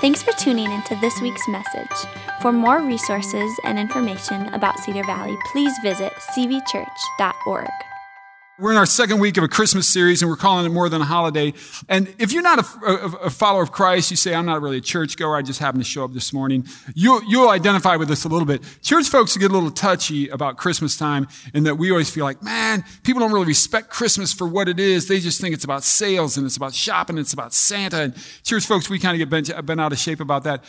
Thanks for tuning into this week's message. For more resources and information about Cedar Valley, please visit cvchurch.org. We're in our second week of a Christmas series, and we're calling it More Than a Holiday. And if you're not a, a, a follower of Christ, you say, I'm not really a churchgoer, I just happened to show up this morning, you'll, you'll identify with this a little bit. Church folks get a little touchy about Christmas time in that we always feel like, man, people don't really respect Christmas for what it is. They just think it's about sales, and it's about shopping, and it's about Santa. And church folks, we kind of get bent, bent out of shape about that.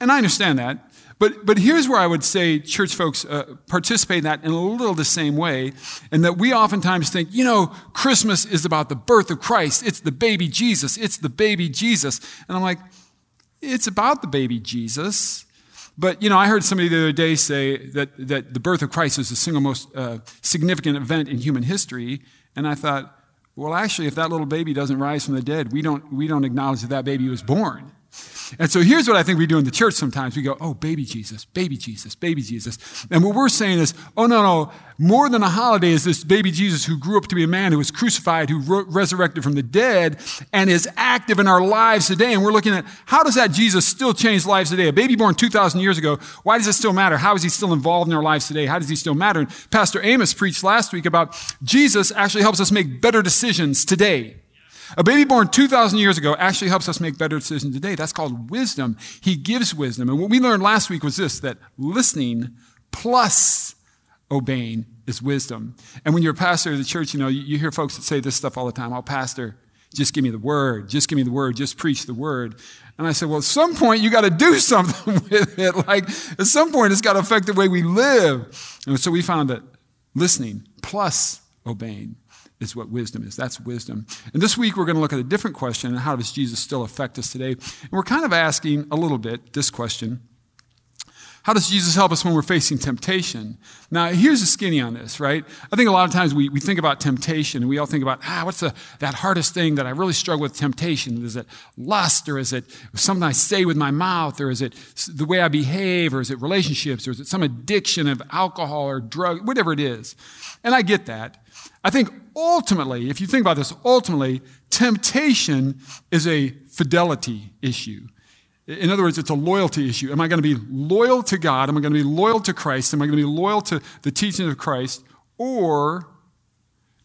And I understand that. But, but here's where I would say church folks uh, participate in that in a little the same way, and that we oftentimes think, you know, Christmas is about the birth of Christ. It's the baby Jesus. It's the baby Jesus. And I'm like, it's about the baby Jesus. But, you know, I heard somebody the other day say that, that the birth of Christ is the single most uh, significant event in human history. And I thought, well, actually, if that little baby doesn't rise from the dead, we don't, we don't acknowledge that that baby was born. And so here's what I think we do in the church sometimes. We go, oh, baby Jesus, baby Jesus, baby Jesus. And what we're saying is, oh, no, no, more than a holiday is this baby Jesus who grew up to be a man who was crucified, who re- resurrected from the dead, and is active in our lives today. And we're looking at how does that Jesus still change lives today? A baby born 2,000 years ago, why does it still matter? How is he still involved in our lives today? How does he still matter? And Pastor Amos preached last week about Jesus actually helps us make better decisions today. A baby born 2,000 years ago actually helps us make better decisions today. That's called wisdom. He gives wisdom. And what we learned last week was this that listening plus obeying is wisdom. And when you're a pastor of the church, you know, you hear folks that say this stuff all the time. Oh, pastor, just give me the word. Just give me the word. Just preach the word. And I said, well, at some point, you got to do something with it. Like, at some point, it's got to affect the way we live. And so we found that listening plus obeying is what wisdom is. That's wisdom. And this week we're going to look at a different question how does Jesus still affect us today? And we're kind of asking a little bit this question How does Jesus help us when we're facing temptation? Now, here's the skinny on this, right? I think a lot of times we, we think about temptation and we all think about, ah, what's the, that hardest thing that I really struggle with temptation? Is it lust or is it something I say with my mouth or is it the way I behave or is it relationships or is it some addiction of alcohol or drug, whatever it is? And I get that. I think ultimately, if you think about this, ultimately, temptation is a fidelity issue. In other words, it's a loyalty issue. Am I going to be loyal to God? Am I going to be loyal to Christ? Am I going to be loyal to the teaching of Christ? Or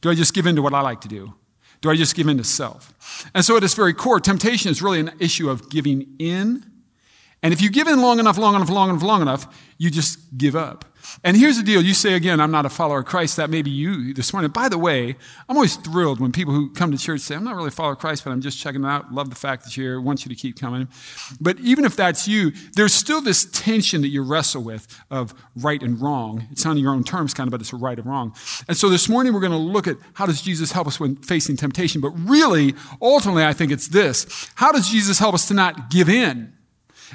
do I just give in to what I like to do? Do I just give in to self? And so at its very core, temptation is really an issue of giving in. And if you give in long enough, long enough, long enough, long enough, you just give up. And here's the deal. You say again, I'm not a follower of Christ. That may be you this morning. By the way, I'm always thrilled when people who come to church say, I'm not really a follower of Christ, but I'm just checking it out. Love the fact that you're here. Want you to keep coming. But even if that's you, there's still this tension that you wrestle with of right and wrong. It's on your own terms, kind of, but it's a right and wrong. And so this morning we're going to look at how does Jesus help us when facing temptation. But really, ultimately, I think it's this. How does Jesus help us to not give in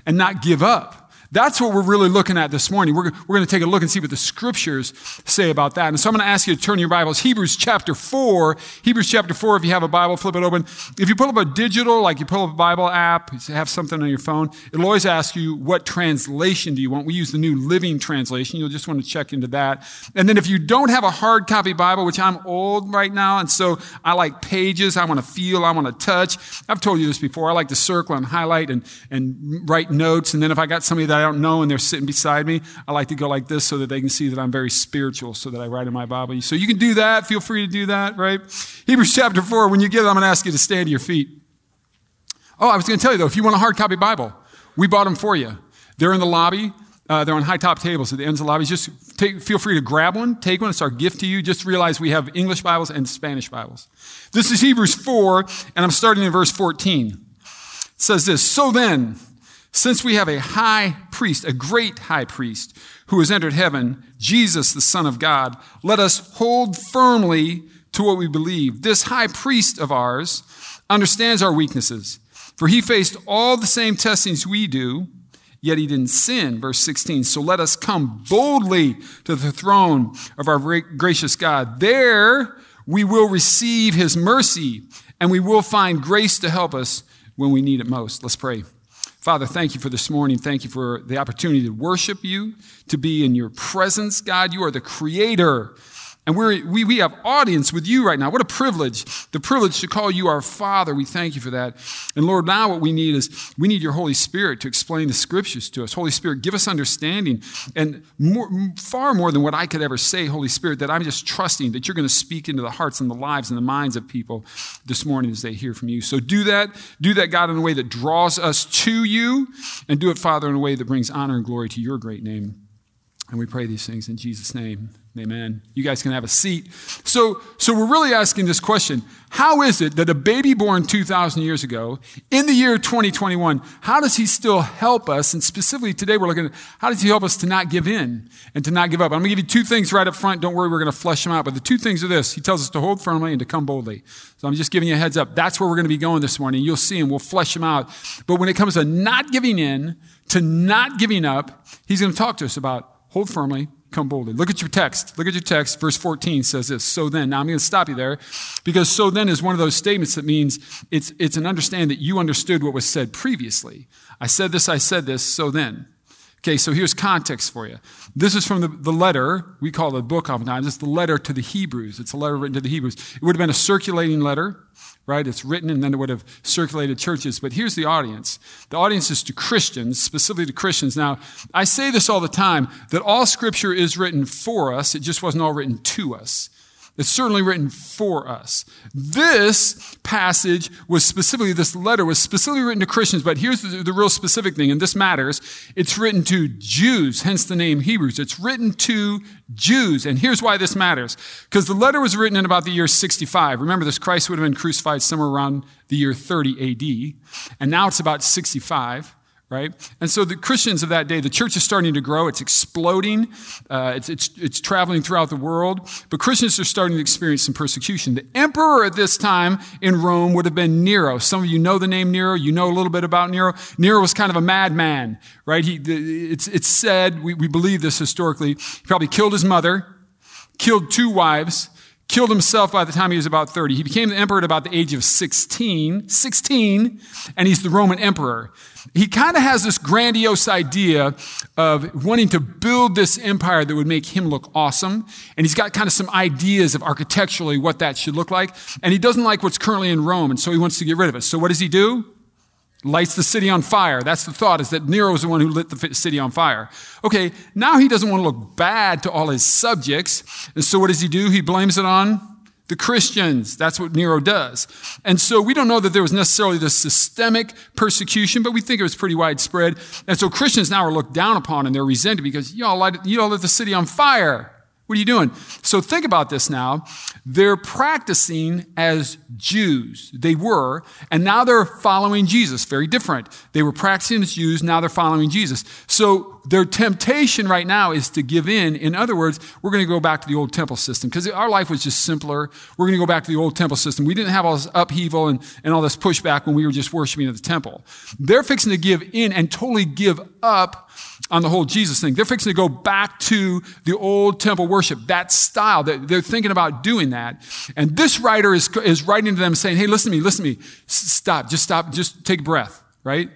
and not give up? That's what we're really looking at this morning. We're, we're going to take a look and see what the scriptures say about that. And so I'm going to ask you to turn your Bibles, Hebrews chapter 4. Hebrews chapter 4, if you have a Bible, flip it open. If you pull up a digital, like you pull up a Bible app, you have something on your phone, it'll always ask you, what translation do you want? We use the New Living Translation. You'll just want to check into that. And then if you don't have a hard copy Bible, which I'm old right now, and so I like pages, I want to feel, I want to touch. I've told you this before. I like to circle and highlight and, and write notes. And then if I got somebody that I don't know and they're sitting beside me, I like to go like this so that they can see that I'm very spiritual, so that I write in my Bible. So you can do that. Feel free to do that, right? Hebrews chapter 4, when you get it, I'm going to ask you to stand to your feet. Oh, I was going to tell you though, if you want a hard copy Bible, we bought them for you. They're in the lobby. Uh, they're on high top tables at the ends of the lobbies. Just take, feel free to grab one, take one. It's our gift to you. Just realize we have English Bibles and Spanish Bibles. This is Hebrews 4, and I'm starting in verse 14. It says this So then, since we have a high priest, a great high priest, who has entered heaven, Jesus, the Son of God, let us hold firmly to what we believe. This high priest of ours understands our weaknesses, for he faced all the same testings we do, yet he didn't sin. Verse 16. So let us come boldly to the throne of our gracious God. There we will receive his mercy, and we will find grace to help us when we need it most. Let's pray. Father, thank you for this morning. Thank you for the opportunity to worship you, to be in your presence. God, you are the creator And we're, we, we have audience with you right now. What a privilege. The privilege to call you our Father. We thank you for that. And Lord, now what we need is we need your Holy Spirit to explain the scriptures to us. Holy Spirit, give us understanding. And more, far more than what I could ever say, Holy Spirit, that I'm just trusting that you're going to speak into the hearts and the lives and the minds of people this morning as they hear from you. So do that. Do that, God, in a way that draws us to you. And do it, Father, in a way that brings honor and glory to your great name. And we pray these things in Jesus' name. Amen. You guys can have a seat. So, so we're really asking this question How is it that a baby born 2,000 years ago, in the year 2021, how does he still help us? And specifically today, we're looking at how does he help us to not give in and to not give up? I'm going to give you two things right up front. Don't worry, we're going to flesh them out. But the two things are this He tells us to hold firmly and to come boldly. So I'm just giving you a heads up. That's where we're going to be going this morning. You'll see, and we'll flesh them out. But when it comes to not giving in, to not giving up, he's going to talk to us about hold firmly, come boldly. Look at your text. Look at your text. Verse 14 says this. So then, now I'm going to stop you there because so then is one of those statements that means it's, it's an understand that you understood what was said previously. I said this, I said this, so then. Okay, so here's context for you. This is from the, the letter, we call it a book oftentimes. It's the letter to the Hebrews. It's a letter written to the Hebrews. It would have been a circulating letter, right? It's written and then it would have circulated churches. But here's the audience the audience is to Christians, specifically to Christians. Now, I say this all the time that all scripture is written for us, it just wasn't all written to us. It's certainly written for us. This passage was specifically, this letter was specifically written to Christians, but here's the, the, real specific thing, and this matters. It's written to Jews, hence the name Hebrews. It's written to Jews, and here's why this matters. Because the letter was written in about the year 65. Remember, this Christ would have been crucified somewhere around the year 30 AD, and now it's about 65 right? And so the Christians of that day, the church is starting to grow. It's exploding. Uh, it's, it's, it's traveling throughout the world. But Christians are starting to experience some persecution. The emperor at this time in Rome would have been Nero. Some of you know the name Nero. You know a little bit about Nero. Nero was kind of a madman, right? He, it's, it's said, we, we believe this historically, he probably killed his mother, killed two wives, killed himself by the time he was about 30. He became the emperor at about the age of 16, 16, and he's the Roman emperor. He kind of has this grandiose idea of wanting to build this empire that would make him look awesome. And he's got kind of some ideas of architecturally what that should look like. And he doesn't like what's currently in Rome, and so he wants to get rid of it. So what does he do? Lights the city on fire. That's the thought, is that Nero was the one who lit the city on fire. Okay, now he doesn't want to look bad to all his subjects. And so what does he do? He blames it on the Christians. That's what Nero does. And so we don't know that there was necessarily this systemic persecution, but we think it was pretty widespread. And so Christians now are looked down upon and they're resented because y'all light, y'all lit the city on fire. What are you doing? So think about this now. They're practicing as Jews. They were, and now they're following Jesus. Very different. They were practicing as Jews, now they're following Jesus. So their temptation right now is to give in. In other words, we're going to go back to the old temple system because our life was just simpler. We're going to go back to the old temple system. We didn't have all this upheaval and, and all this pushback when we were just worshiping at the temple. They're fixing to give in and totally give up on the whole Jesus thing. They're fixing to go back to the old temple worship, that style. They're thinking about doing that. And this writer is, is writing to them saying, hey, listen to me, listen to me. Stop, just stop, just take a breath, right?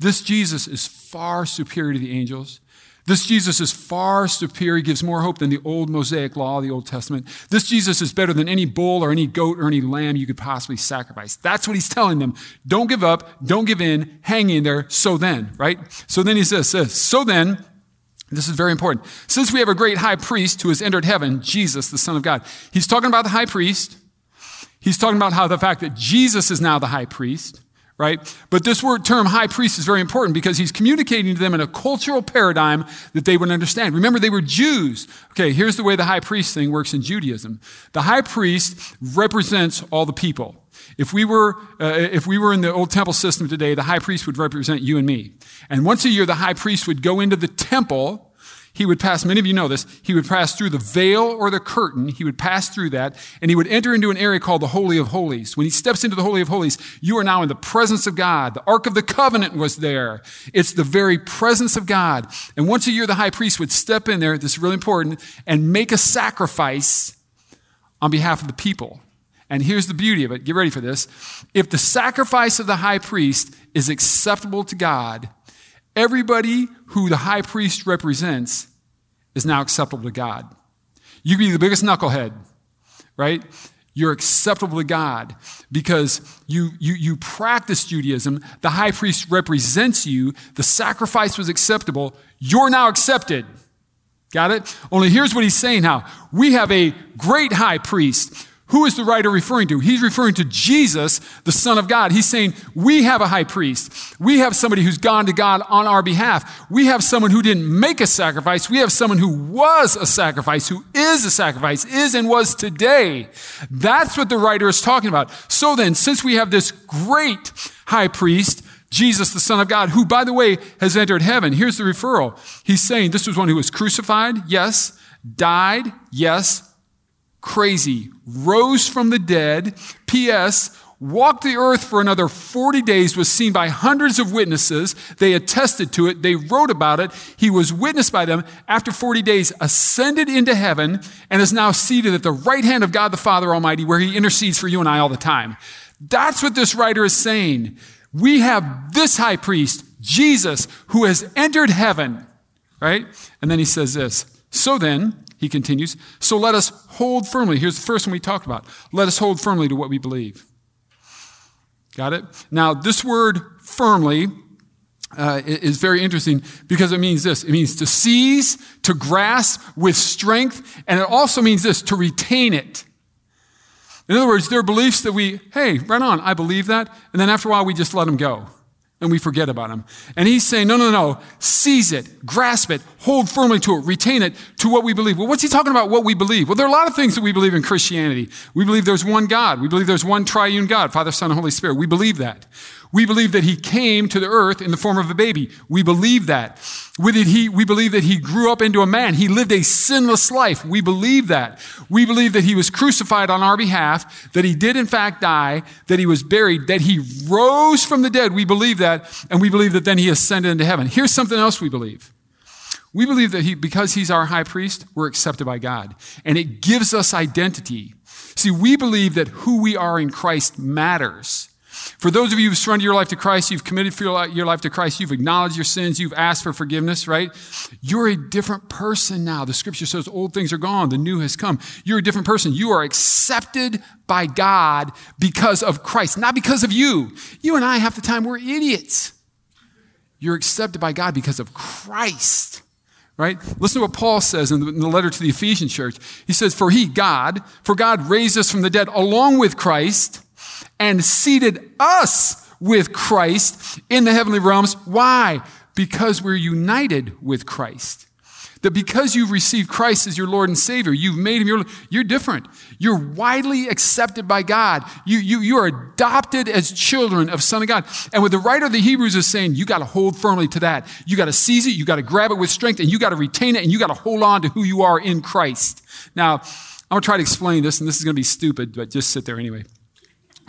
This Jesus is far superior to the angels. This Jesus is far superior, he gives more hope than the old Mosaic law, the Old Testament. This Jesus is better than any bull or any goat or any lamb you could possibly sacrifice. That's what he's telling them. Don't give up, don't give in, hang in there. So then, right? So then he says, says so then, this is very important. Since we have a great high priest who has entered heaven, Jesus, the Son of God. He's talking about the high priest. He's talking about how the fact that Jesus is now the high priest right? But this word term high priest is very important because he's communicating to them in a cultural paradigm that they would understand. Remember, they were Jews. Okay, here's the way the high priest thing works in Judaism. The high priest represents all the people. If we were, uh, if we were in the old temple system today, the high priest would represent you and me. And once a year, the high priest would go into the temple he would pass, many of you know this, he would pass through the veil or the curtain. He would pass through that and he would enter into an area called the Holy of Holies. When he steps into the Holy of Holies, you are now in the presence of God. The Ark of the Covenant was there. It's the very presence of God. And once a year, the high priest would step in there, this is really important, and make a sacrifice on behalf of the people. And here's the beauty of it. Get ready for this. If the sacrifice of the high priest is acceptable to God, Everybody who the high priest represents is now acceptable to God. You can be the biggest knucklehead, right? You're acceptable to God because you, you, you practice Judaism. The high priest represents you. The sacrifice was acceptable. You're now accepted. Got it? Only here's what he's saying now. We have a great high priest who is the writer referring to? He's referring to Jesus, the Son of God. He's saying, We have a high priest. We have somebody who's gone to God on our behalf. We have someone who didn't make a sacrifice. We have someone who was a sacrifice, who is a sacrifice, is and was today. That's what the writer is talking about. So then, since we have this great high priest, Jesus, the Son of God, who, by the way, has entered heaven, here's the referral. He's saying this was one who was crucified, yes, died, yes, crazy, rose from the dead. P.S. Walked the earth for another 40 days, was seen by hundreds of witnesses. They attested to it. They wrote about it. He was witnessed by them. After 40 days, ascended into heaven and is now seated at the right hand of God the Father Almighty, where he intercedes for you and I all the time. That's what this writer is saying. We have this high priest, Jesus, who has entered heaven, right? And then he says this. So then, he continues, so let us hold firmly. Here's the first one we talked about. Let us hold firmly to what we believe. Got it? Now, this word firmly uh, is very interesting because it means this it means to seize, to grasp with strength, and it also means this to retain it. In other words, there are beliefs that we, hey, right on, I believe that, and then after a while we just let them go and we forget about him. And he's saying, no, no, no, seize it, grasp it, hold firmly to it, retain it to what we believe. Well, what's he talking about, what we believe? Well, there are a lot of things that we believe in Christianity. We believe there's one God. We believe there's one triune God, Father, Son, and Holy Spirit. We believe that. We believe that he came to the earth in the form of a baby. We believe that. We, he, we believe that he grew up into a man. He lived a sinless life. We believe that. We believe that he was crucified on our behalf, that he did in fact die, that he was buried, that he rose from the dead. We believe that. And we believe that then he ascended into heaven. Here's something else we believe. We believe that he, because he's our high priest, we're accepted by God. And it gives us identity. See, we believe that who we are in Christ matters. For those of you who've surrendered your life to Christ, you've committed your life to Christ, you've acknowledged your sins, you've asked for forgiveness, right? You're a different person now. The scripture says old things are gone, the new has come. You're a different person. You are accepted by God because of Christ, not because of you. You and I, half the time, we're idiots. You're accepted by God because of Christ right? Listen to what Paul says in the, letter to the Ephesian church. He says, For he, God, for God raised us from the dead along with Christ and seated us with Christ in the heavenly realms. Why? Because we're united with Christ. That because you've received Christ as your Lord and Savior, you've made him your you're different. You're widely accepted by God. You, you, you are adopted as children of Son of God. And what the writer of the Hebrews is saying, you got to hold firmly to that. You got to seize it, you got to grab it with strength, and you got to retain it, and you got to hold on to who you are in Christ. Now, I'm gonna try to explain this, and this is gonna be stupid, but just sit there anyway.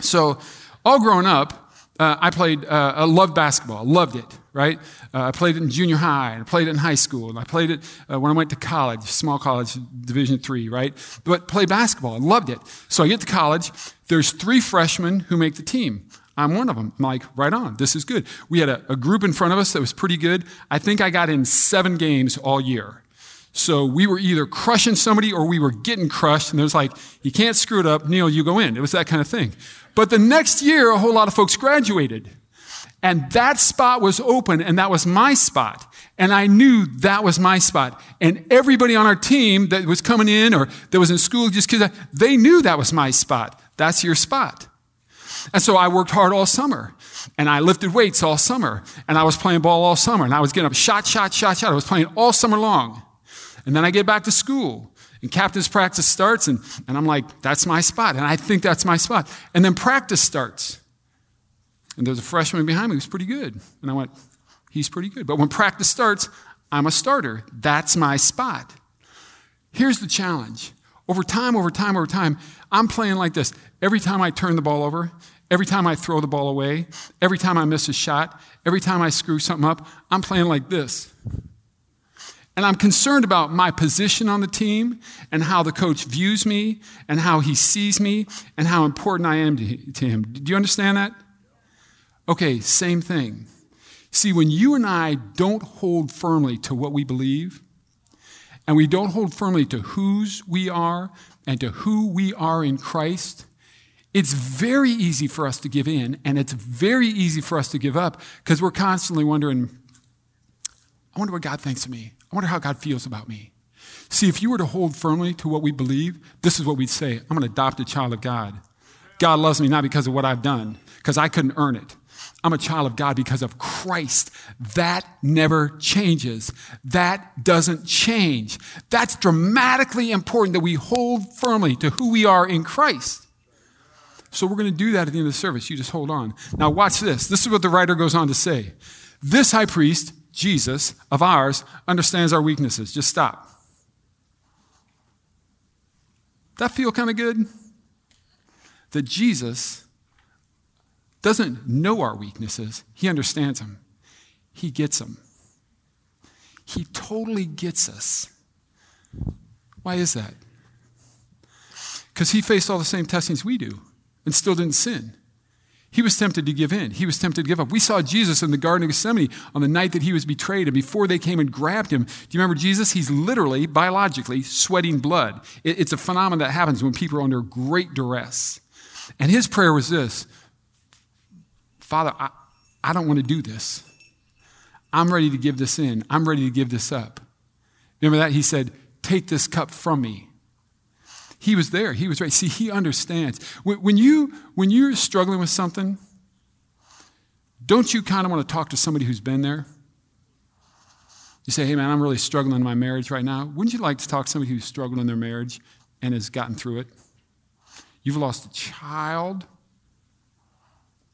So, all growing up, uh, I played, uh, I loved basketball, loved it, right? Uh, I played it in junior high, and I played it in high school, and I played it uh, when I went to college, small college, Division three, right? But played basketball, and loved it. So I get to college, there's three freshmen who make the team. I'm one of them. I'm like, right on, this is good. We had a, a group in front of us that was pretty good. I think I got in seven games all year. So we were either crushing somebody or we were getting crushed. And was like, you can't screw it up. Neal, you go in. It was that kind of thing. But the next year, a whole lot of folks graduated. And that spot was open, and that was my spot. And I knew that was my spot. And everybody on our team that was coming in or that was in school, just kids, they knew that was my spot. That's your spot. And so I worked hard all summer. And I lifted weights all summer. And I was playing ball all summer. And I was getting up shot, shot, shot, shot. I was playing all summer long. And then I get back to school. And captain's practice starts, and, and I'm like, that's my spot. And I think that's my spot. And then practice starts. And there's a freshman behind me who's pretty good. And I went, he's pretty good. But when practice starts, I'm a starter. That's my spot. Here's the challenge. Over time, over time, over time, I'm playing like this. Every time I turn the ball over, every time I throw the ball away, every time I miss a shot, every time I screw something up, I'm playing like this. And I'm concerned about my position on the team and how the coach views me and how he sees me and how important I am to, him. Do you understand that? Okay, same thing. See, when you and I don't hold firmly to what we believe, and we don't hold firmly to whose we are and to who we are in Christ, it's very easy for us to give in and it's very easy for us to give up because we're constantly wondering, I wonder what God thinks of me. I wonder how God feels about me. See, if you were to hold firmly to what we believe, this is what we'd say I'm an adopted child of God. God loves me not because of what I've done, because I couldn't earn it. I'm a child of God because of Christ. That never changes. That doesn't change. That's dramatically important that we hold firmly to who we are in Christ. So we're going to do that at the end of the service. You just hold on. Now, watch this. This is what the writer goes on to say. This high priest, Jesus, of ours, understands our weaknesses. Just stop. That feel kind of good? That Jesus doesn't know our weaknesses, he understands them. He gets them. He totally gets us. Why is that? Because he faced all the same testings we do and still didn't sin. He was tempted to give in. He was tempted to give up. We saw Jesus in the Garden of Gethsemane on the night that he was betrayed, and before they came and grabbed him, do you remember Jesus? He's literally, biologically, sweating blood. It's a phenomenon that happens when people are under great duress. And his prayer was this Father, I, I don't want to do this. I'm ready to give this in. I'm ready to give this up. Remember that? He said, Take this cup from me. He was there. He was right. See, he understands. When, you, when you're struggling with something, don't you kind of want to talk to somebody who's been there? You say, hey, man, I'm really struggling in my marriage right now. Wouldn't you like to talk to somebody who's struggling in their marriage and has gotten through it? You've lost a child.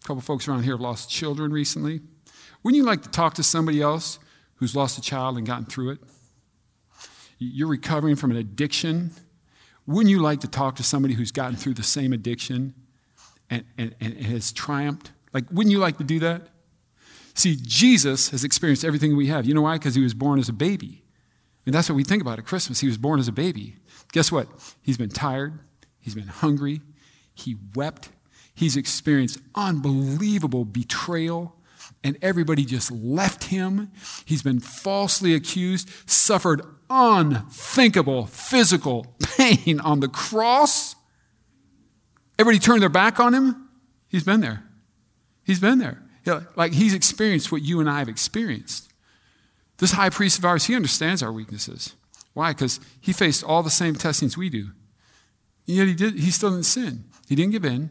A couple folks around here have lost children recently. Wouldn't you like to talk to somebody else who's lost a child and gotten through it? You're recovering from an addiction wouldn't you like to talk to somebody who's gotten through the same addiction and, and, and has triumphed? Like, wouldn't you like to do that? See, Jesus has experienced everything we have. You know why? Because he was born as a baby. And that's what we think about at Christmas. He was born as a baby. Guess what? He's been tired, he's been hungry, he wept, he's experienced unbelievable betrayal, and everybody just left him. He's been falsely accused, suffered unthinkable physical pain on the cross. Everybody turned their back on him. He's been there. He's been there. Like he's experienced what you and I have experienced. This high priest of ours, he understands our weaknesses. Why? Because he faced all the same testings we do. And yet he, did, he still didn't sin. He didn't give in,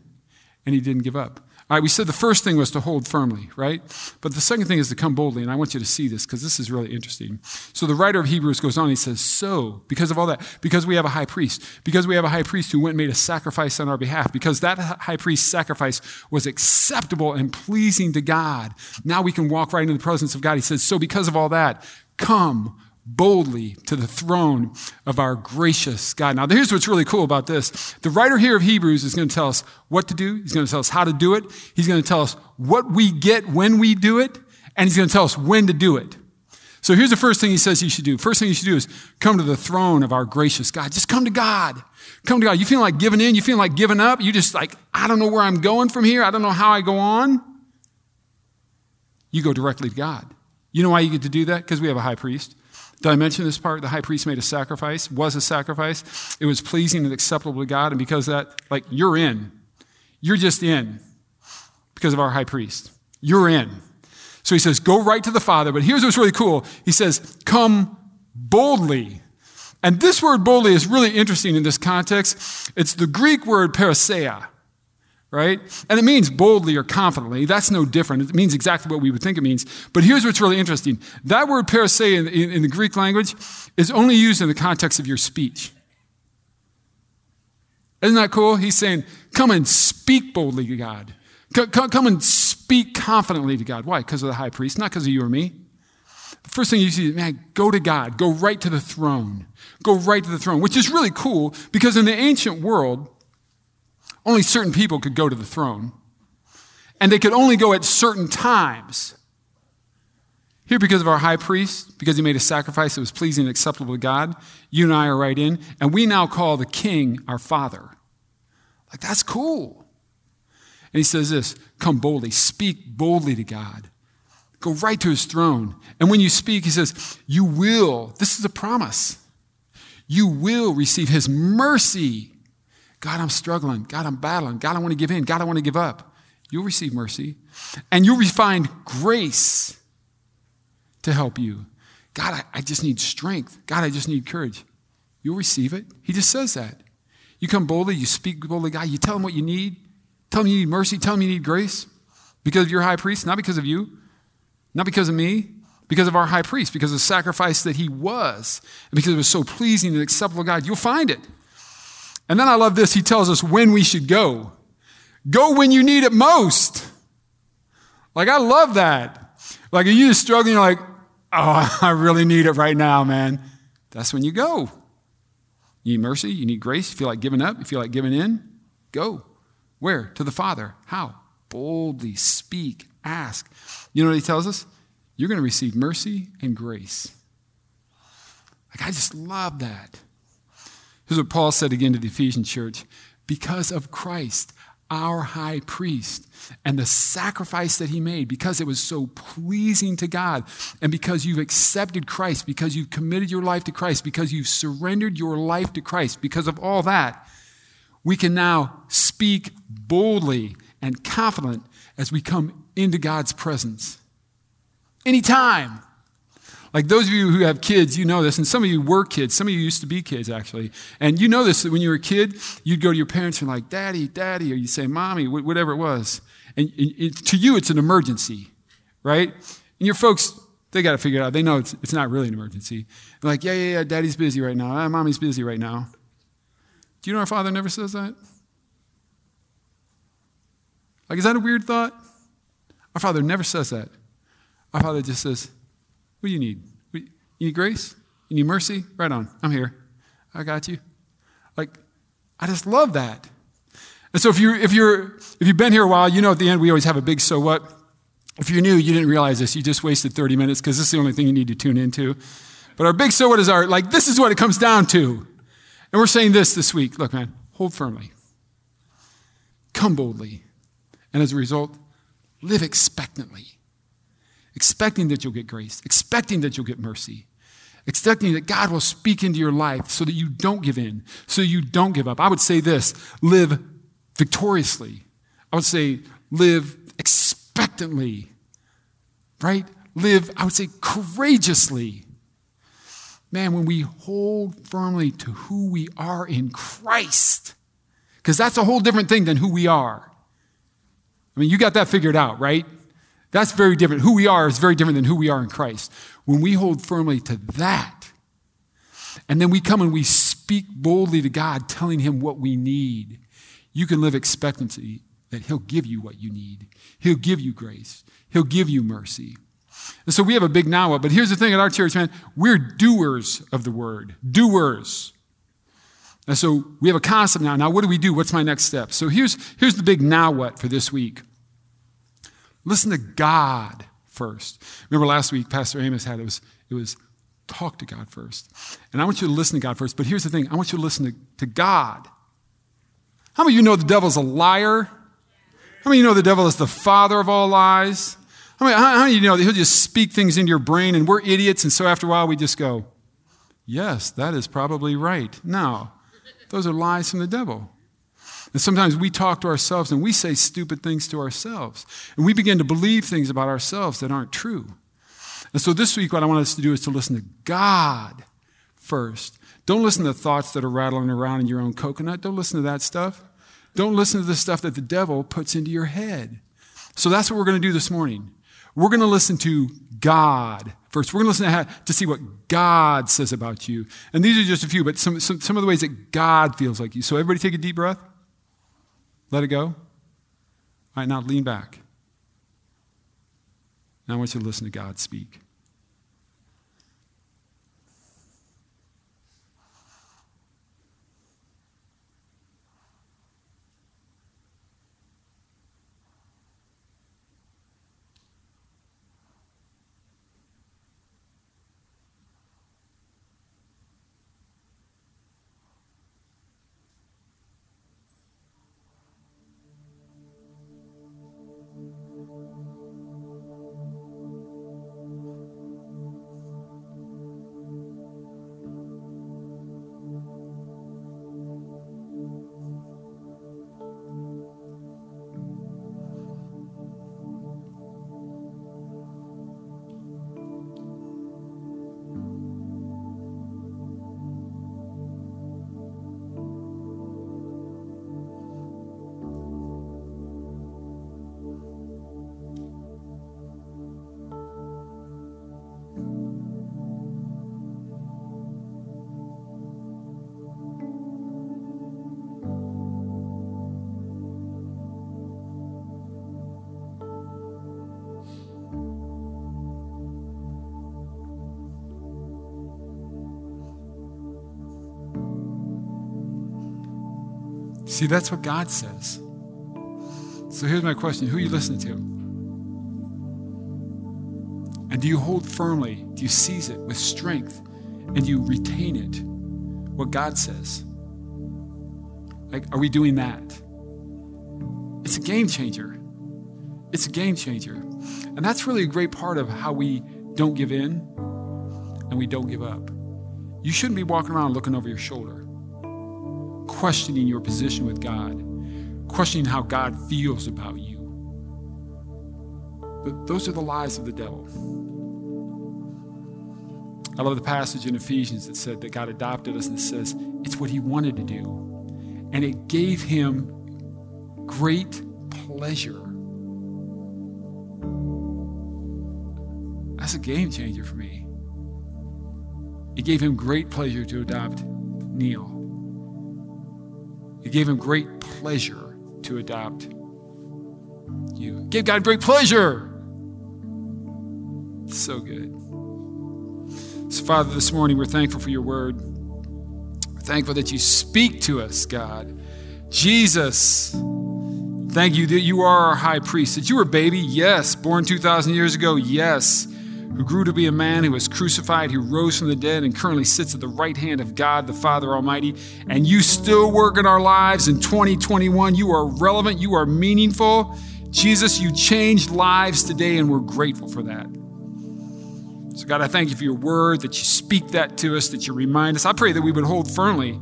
and he didn't give up. All right, we said the first thing was to hold firmly, right? But the second thing is to come boldly, and I want you to see this because this is really interesting. So the writer of Hebrews goes on, he says, So, because of all that, because we have a high priest, because we have a high priest who went and made a sacrifice on our behalf, because that high priest sacrifice was acceptable and pleasing to God, now we can walk right into the presence of God. He says, So because of all that, come boldly to the throne of our gracious God. Now, here's what's really cool about this. The writer here of Hebrews is going to tell us what to do. He's going to tell us how to do it. He's going to tell us what we get when we do it. And he's going to tell us when to do it. So here's the first thing he says you should do. First thing you should do is come to the throne of our gracious God. Just come to God. Come to God. You feel like giving in? You feel like giving up? You just like, I don't know where I'm going from here. I don't know how I go on. You go directly to God. You know why you get to do that? Because we have a high priest. Did I mention this part? The high priest made a sacrifice, was a sacrifice. It was pleasing and acceptable to God, and because that, like, you're in. You're just in because of our high priest. You're in. So he says, go right to the Father. But here's what's really cool. He says, come boldly. And this word boldly is really interesting in this context. It's the Greek word parrhesia right? And it means boldly or confidently. That's no different. It means exactly what we would think it means. But here's what's really interesting that word parrhesia in, in, in the Greek language is only used in the context of your speech. Isn't that cool? He's saying, come and speak boldly to God. Come and speak confidently to God. Why? Because of the high priest, not because of you or me. The first thing you see is, man, go to God. Go right to the throne. Go right to the throne, which is really cool because in the ancient world, only certain people could go to the throne, and they could only go at certain times. Here, because of our high priest, because he made a sacrifice that was pleasing and acceptable to God, you and I are right in, and we now call the king our father. Like, that's cool. And he says this come boldly, speak boldly to God, go right to his throne. And when you speak, he says, You will, this is a promise. You will receive his mercy. God, I'm struggling. God, I'm battling. God, I want to give in. God, I want to give up. You'll receive mercy. And you'll find grace to help you. God, I, I just need strength. God, I just need courage. You'll receive it. He just says that. You come boldly, you speak boldly, God, you tell him what you need. Tell him you need mercy. Tell him you need grace because of your high priest, not because of you, not because of me, because of our high priest, because of the sacrifice that he was, and because it was so pleasing and acceptable to God. You'll find it. And then I love this. He tells us when we should go. Go when you need it most. Like, I love that. Like, are you struggling? You're like, oh, I really need it right now, man. That's when you go. You need mercy. You need grace. You feel like giving up. You feel like giving in. Go. Where? To the Father. How? Boldly speak, ask. You know what he tells us? You're going to receive mercy and grace. Like, I just love that. Here's what Paul said again to the Ephesian church because of Christ, our high priest, and the sacrifice that he made, because it was so pleasing to God, and because you've accepted Christ, because you've committed your life to Christ, because you've surrendered your life to Christ, because of all that, we can now speak boldly and confident as we come into God's presence. Anytime. Like those of you who have kids, you know this, and some of you were kids. Some of you used to be kids, actually. And you know this that when you were a kid, you'd go to your parents and like, Daddy, Daddy, or you say, Mommy, whatever it was. And it, to you, it's an emergency, right? And your folks, they got to figure it out. They know it's, it's not really an emergency. They're like, yeah, yeah, yeah, Daddy's busy right now. Ah, Mommy's busy right now. Do you know our Father never says that? Like, is that a weird thought? Our Father never says that. Our Father just says, What do you need? You need grace? You need mercy? Right on. I'm here. I got you. Like, I just love that. And so if you're if you're if you've been here a while, you know at the end we always have a big so what. If you're new, you didn't realize this. You just wasted 30 minutes because this is the only thing you need to tune into. But our big so what is our like this is what it comes down to. And we're saying this this week. Look, man, hold firmly. Come boldly. And as a result, live expectantly expecting that you'll get grace, expecting that you'll get mercy, expecting that God will speak into your life so that you don't give in, so you don't give up. I would say this live victoriously. I would say live expectantly, right? Live, I would say, courageously. Man, when we hold firmly to who we are in Christ, because that's a whole different thing than who we are. I mean, you got that figured out, right? That's very different. Who we are is very different than who we are in Christ. When we hold firmly to that, and then we come and we speak boldly to God, telling Him what we need, you can live expectancy that He'll give you what you need. He'll give you grace. He'll give you mercy. And so we have a big now, but here's the thing at our church, man, we're doers of the word. Doers. And so we have a concept now. Now, what do we do? What's my next step? So here's, here's the big now what for this week. Listen to God first. Remember last week, Pastor Amos had it was, it was talk to God first. And I want you to listen to God first. But here's the thing I want you to listen to, to God. How many of you know the devil's a liar? How many of you know the devil is the father of all lies? How many, how many of you know that he'll just speak things into your brain and we're idiots, and so after a while we just go, Yes, that is probably right. No, those are lies from the devil. And sometimes we talk to ourselves and we say stupid things to ourselves. And we begin to believe things about ourselves that aren't true. And so this week, what I want us to do is to listen to God first. Don't listen to thoughts that are rattling around in your own coconut. Don't listen to that stuff. Don't listen to the stuff that the devil puts into your head. So that's what we're going to do this morning. We're going to listen to God first. We're going to listen to, how, to see what God says about you. And these are just a few, but some, some, some of the ways that God feels like you. So everybody take a deep breath. Let it go. All right, now lean back. Now I want you to listen to God speak. See, that's what God says. So here's my question Who are you listening to? And do you hold firmly? Do you seize it with strength? And do you retain it? What God says? Like, are we doing that? It's a game changer. It's a game changer. And that's really a great part of how we don't give in and we don't give up. You shouldn't be walking around looking over your shoulder, questioning your position with God, questioning how God feels about you. But those are the lies of the devil. I love the passage in Ephesians that said that God adopted us and says it's what he wanted to do. And it gave him great pleasure. That's a game changer for me. It gave him great pleasure to adopt Neal. It gave him great pleasure to adopt you. It gave God great pleasure. So good. So, Father, this morning we're thankful for your word. We're thankful that you speak to us, God. Jesus, thank you that you are our high priest. That you were a baby, yes. Born 2,000 years ago, yes. Who grew to be a man who was crucified, who rose from the dead, and currently sits at the right hand of God, the Father Almighty. And you still work in our lives in 2021. You are relevant, you are meaningful. Jesus, you changed lives today, and we're grateful for that. So, God, I thank you for your word, that you speak that to us, that you remind us. I pray that we would hold firmly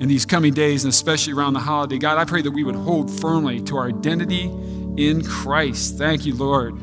in these coming days, and especially around the holiday. God, I pray that we would hold firmly to our identity in Christ. Thank you, Lord.